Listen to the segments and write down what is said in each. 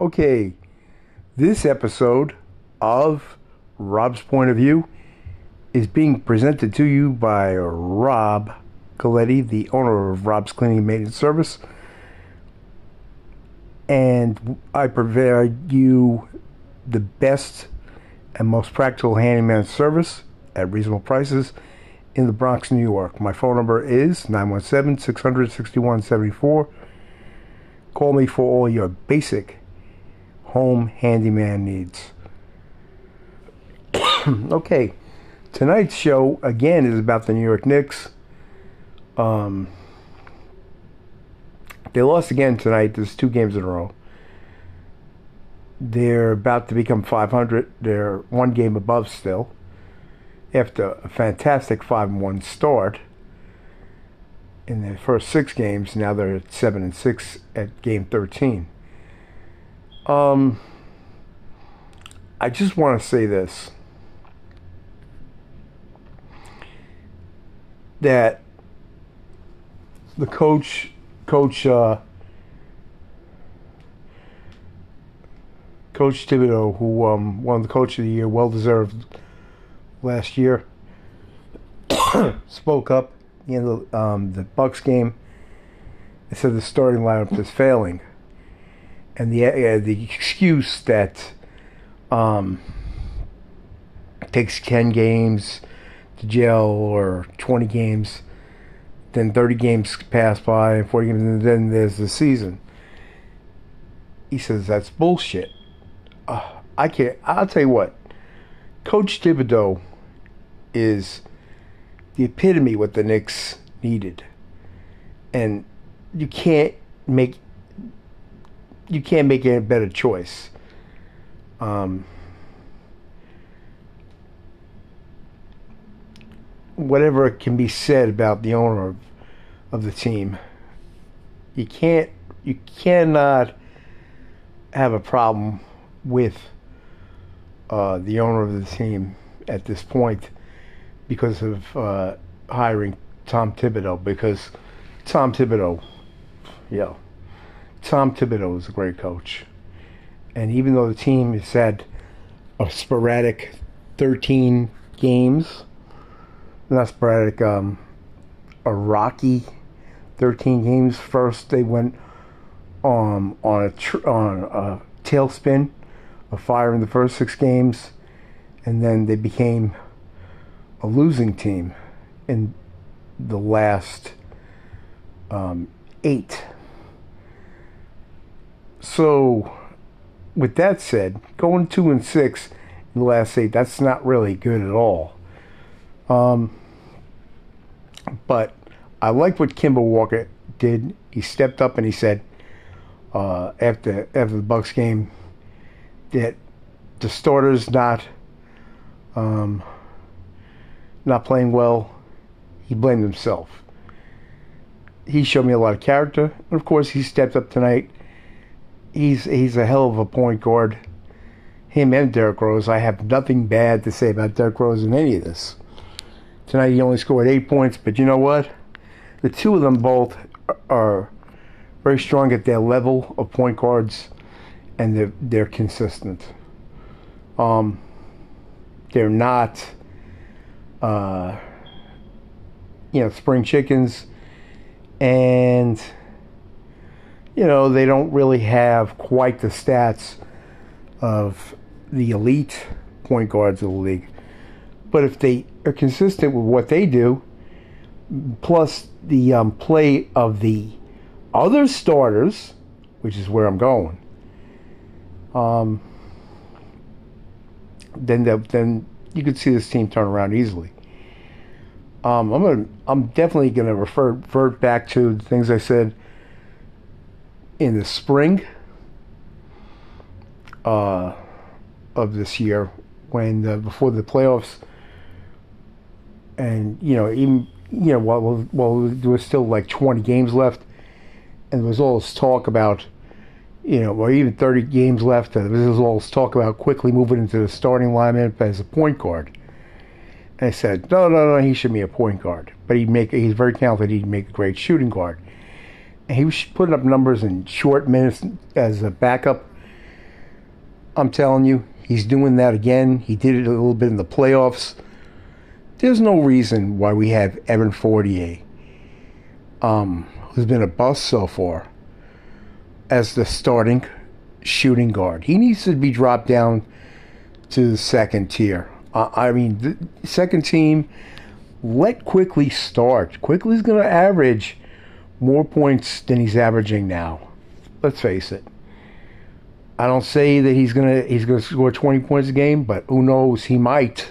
Okay, this episode of Rob's Point of View is being presented to you by Rob Coletti, the owner of Rob's Cleaning and Maintenance Service. And I provide you the best and most practical handyman service at reasonable prices in the Bronx, New York. My phone number is 917 600 6174. Call me for all your basic home handyman needs. okay, tonight's show again is about the New York Knicks. Um, they lost again tonight. There's two games in a row. They're about to become 500. They're one game above still after a fantastic 5 1 start in their first six games. Now they're at 7 and 6 at game 13. Um, I just want to say this that the coach, coach, uh, Coach Thibodeau, who um, won the Coach of the Year, well deserved last year, spoke up in the um, the Bucks game. and said the starting lineup is failing and the uh, the excuse that um, takes ten games to jail or twenty games, then thirty games pass by and forty games, and then there's the season. He says that's bullshit. Uh, I can't. I'll tell you what. Coach Thibodeau is the epitome what the Knicks needed, and you can't make you can't make a better choice. Um, whatever can be said about the owner of, of the team, you can't you cannot have a problem with uh, the owner of the team at this point because of uh, hiring Tom Thibodeau because Tom Thibodeau, yeah. Tom Thibodeau is a great coach. And even though the team has had a sporadic 13 games, not sporadic, um, a rocky 13 games. First, they went um, on a tr- on a tailspin, a fire in the first six games, and then they became a losing team in the last um, eight. So, with that said, going two and six in the last eight, that's not really good at all. Um, but I like what Kemba Walker did. He stepped up and he said uh, after after the Bucks game that the starters not um, not playing well. He blamed himself. He showed me a lot of character, and of course, he stepped up tonight he's he's a hell of a point guard. Him and Derrick Rose. I have nothing bad to say about Derrick Rose in any of this. Tonight he only scored eight points, but you know what? The two of them both are very strong at their level of point guards, and they're they're consistent. Um, they're not, uh, you know, spring chickens, and you know, they don't really have quite the stats of the elite point guards of the league. But if they are consistent with what they do, plus the um, play of the other starters, which is where I'm going, um, then the, then you could see this team turn around easily. Um, I'm gonna, I'm definitely gonna refer, revert back to the things I said in the spring uh, of this year when the, before the playoffs. And you know even you know while while there was still like 20 games left and there was all this talk about you know or even 30 games left and there was all this talk about Quickley moving into the starting lineup as a point guard. And I said no no no he should be a point guard. But he'd make he's very talented he'd make a great shooting guard he was putting up numbers in short minutes as a backup, I'm telling you, he's doing that again. He did it a little bit in the playoffs. There's no reason why we have Evan Fournier, um, who's been a bust so far, as the starting shooting guard. He needs to be dropped down to the second tier. Uh, I mean, second team, let Quickley start. Quickley's going to average more points than he's averaging now. Let's face it. I don't say that he's gonna he's gonna score 20 points a game, but who knows? He might.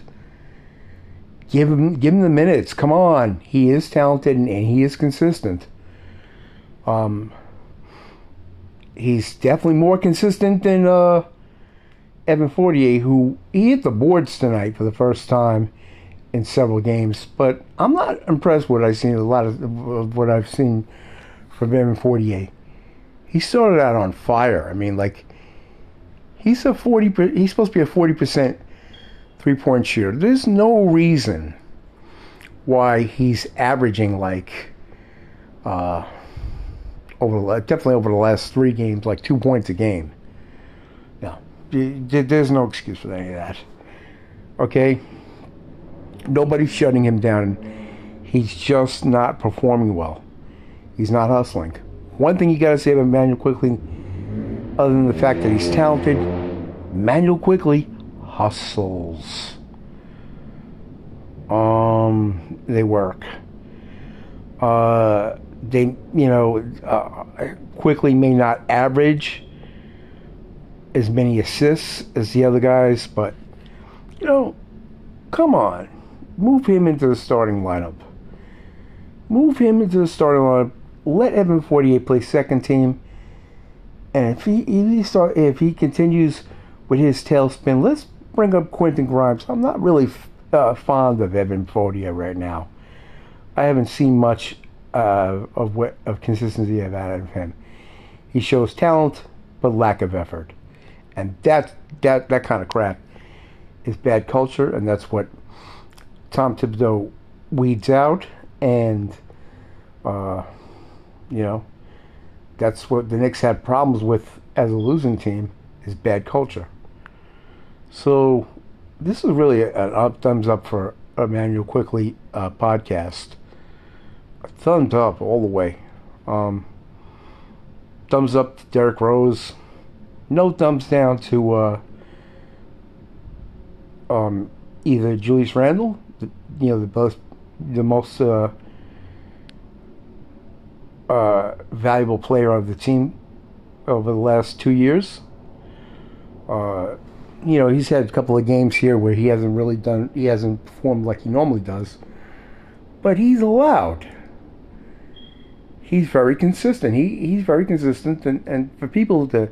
Give him give him the minutes. Come on, he is talented and, and he is consistent. Um, he's definitely more consistent than uh, Evan Fournier, who he hit the boards tonight for the first time in several games. But I'm not impressed with what I've seen. A lot of, of what I've seen from Evan Fournier. He started out on fire. I mean, like he's a forty. He's supposed to be a forty percent three point shooter. There's no reason why he's averaging like. Uh, over definitely over the last three games, like two points a game. No, there's no excuse for any of that. Okay, nobody's shutting him down. He's just not performing well. He's not hustling. One thing you got to say about Manuel Quickley, other than the fact that he's talented, Manuel Quickley hustles. Um, they work. Uh, they, you know, uh, Quickley may not average as many assists as the other guys, but, you know, come on. Move him into the starting lineup. Move him into the starting lineup. Let Evan Fournier play second team. And if he, if he start, if he continues with his tailspin, let's bring up Quentin Grimes. I'm not really uh, fond of Evan Fournier right now. I haven't seen much uh, of what of consistency I've had of him. He shows talent, but lack of effort, and that that that kind of crap is bad culture, and that's what Tom Thibodeau weeds out, and uh, you know that's what the Knicks had problems with as a losing team is bad culture. So this is really an up thumbs up for Immanuel Quickley uh, podcast thumbs up all the way. Um, thumbs up to Derrick Rose. No thumbs down to uh, um, either Julius Randle, you know, the most, the most uh, uh, valuable player of the team over the last two years. Uh, you know, he's had a couple of games here where he hasn't really done, he hasn't performed like he normally does, but he's allowed he's very consistent. He he's very consistent, and, and for people to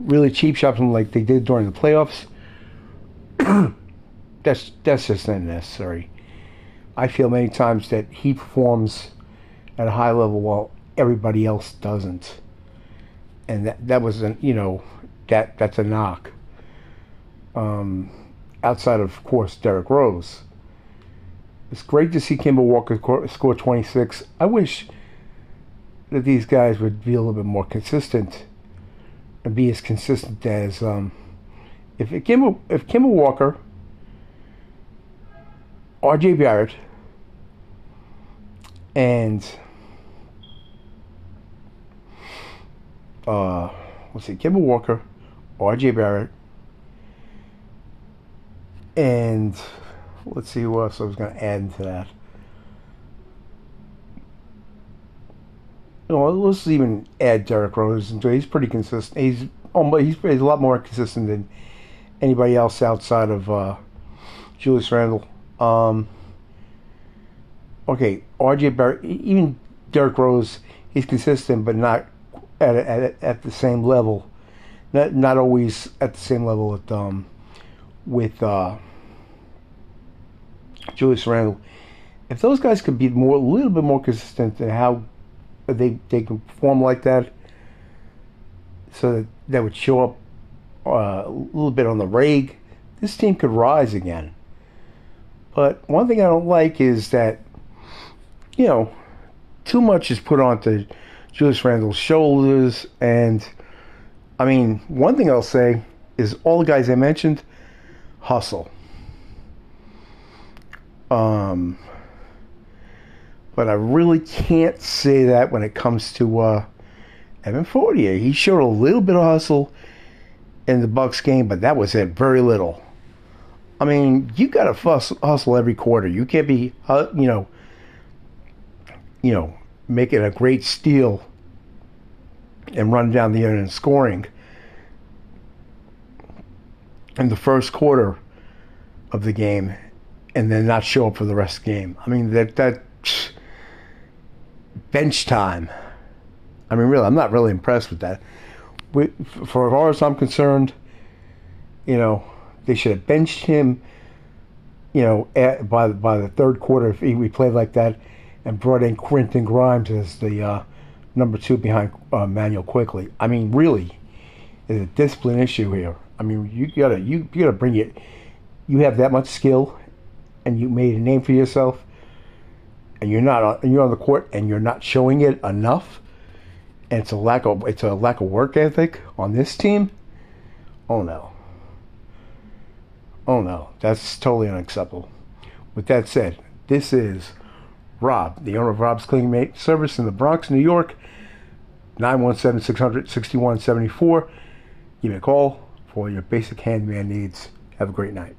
really cheap shop him like they did during the playoffs, that's that's just unnecessary. I feel many times that he performs at a high level while everybody else doesn't, and that that was an you know that that's a knock. Um, outside of, of course Derrick Rose. It's great to see Kemba Walker score 26. I wish that these guys would be a little bit more consistent and be as consistent as um, if Kemba, if Kemba Walker, R.J. Barrett, and uh, let's see, Kemba Walker, R.J. Barrett, and let's see who else I was going to add into that. you know, let's even add Derrick Rose into it. He's pretty consistent. He's oh, he's, he's a lot more consistent than anybody else outside of uh, Julius Randle. Um, okay, RJ Barrett, even Derrick Rose, he's consistent, but not at at, at the same level. Not not always at the same level with um with uh, Julius Randle. If those guys could be more a little bit more consistent in how they they can perform like that, so that that would show up uh, a little bit on the rag. This team could rise again. But one thing I don't like is that, you know, too much is put onto Julius Randle's shoulders. And, I mean, one thing I'll say is all the guys I mentioned hustle. Um, but I really can't say that when it comes to uh, Evan Fournier. He showed a little bit of hustle in the Bucks game, but that was it, very little. I mean, you got to hustle every quarter. You can't be, uh, you know, you know, making a great steal and run down the end and scoring in the first quarter of the game and then not show up for the rest of the game. I mean that that bench time. I mean, really, I'm not really impressed with that. We, for as far as I'm concerned, you know, they should have benched him. You know, at, by by the third quarter, if he, we played like that, and brought in Quentin Grimes as the uh, number two behind uh, Immanuel Quickley. I mean, really, is a discipline issue here. I mean, you gotta you, you gotta bring it. You have that much skill, and you made a name for yourself, and you're not on, you're on the court and you're not showing it enough. And it's a lack of it's a lack of work ethic on this team. Oh no. Oh no, that's totally unacceptable. With that said, this is Rob, the owner of Rob's Cleaning Mate Service in the Bronx, New York. 917 600 6174. Give me a call for your basic handyman needs. Have a great night.